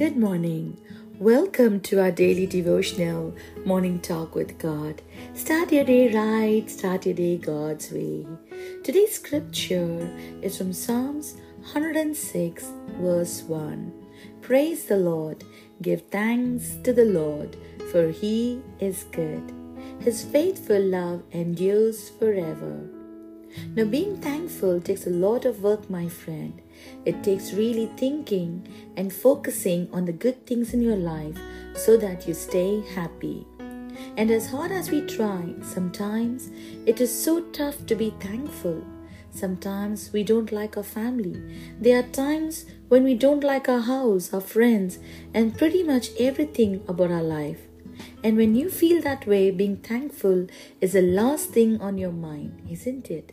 Good morning. Welcome to our daily devotional morning talk with God. Start your day right, start your day God's way. Today's scripture is from Psalms 106, verse 1. Praise the Lord, give thanks to the Lord, for he is good. His faithful love endures forever. Now, being thankful takes a lot of work, my friend. It takes really thinking and focusing on the good things in your life so that you stay happy. And as hard as we try, sometimes it is so tough to be thankful. Sometimes we don't like our family. There are times when we don't like our house, our friends, and pretty much everything about our life. And when you feel that way, being thankful is the last thing on your mind, isn't it?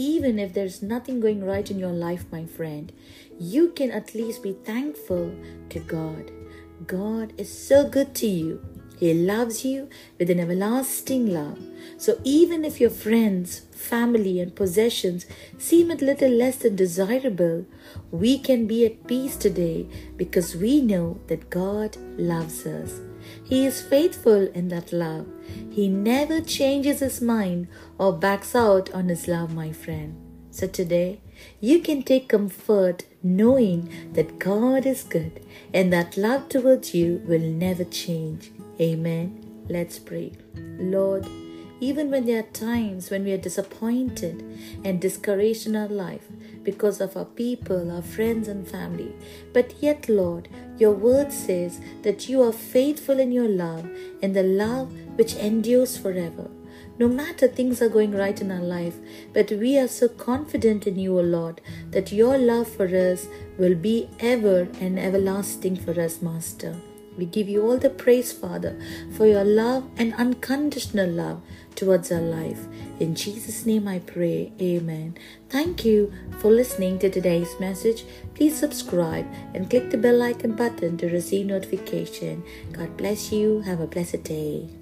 Even if there's nothing going right in your life, my friend, you can at least be thankful to God. God is so good to you. He loves you with an everlasting love. So even if your friends, family, and possessions seem a little less than desirable, we can be at peace today because we know that God loves us. He is faithful in that love. He never changes his mind or backs out on his love, my friend. So today, you can take comfort knowing that God is good and that love towards you will never change. Amen. Let's pray. Lord, even when there are times when we are disappointed and discouraged in our life because of our people, our friends, and family. But yet, Lord, your word says that you are faithful in your love and the love which endures forever. No matter things are going right in our life, but we are so confident in you, O Lord, that your love for us will be ever and everlasting for us, Master. We give you all the praise, Father, for your love and unconditional love towards our life. In Jesus' name I pray. Amen. Thank you for listening to today's message. Please subscribe and click the bell icon button to receive notification. God bless you. Have a blessed day.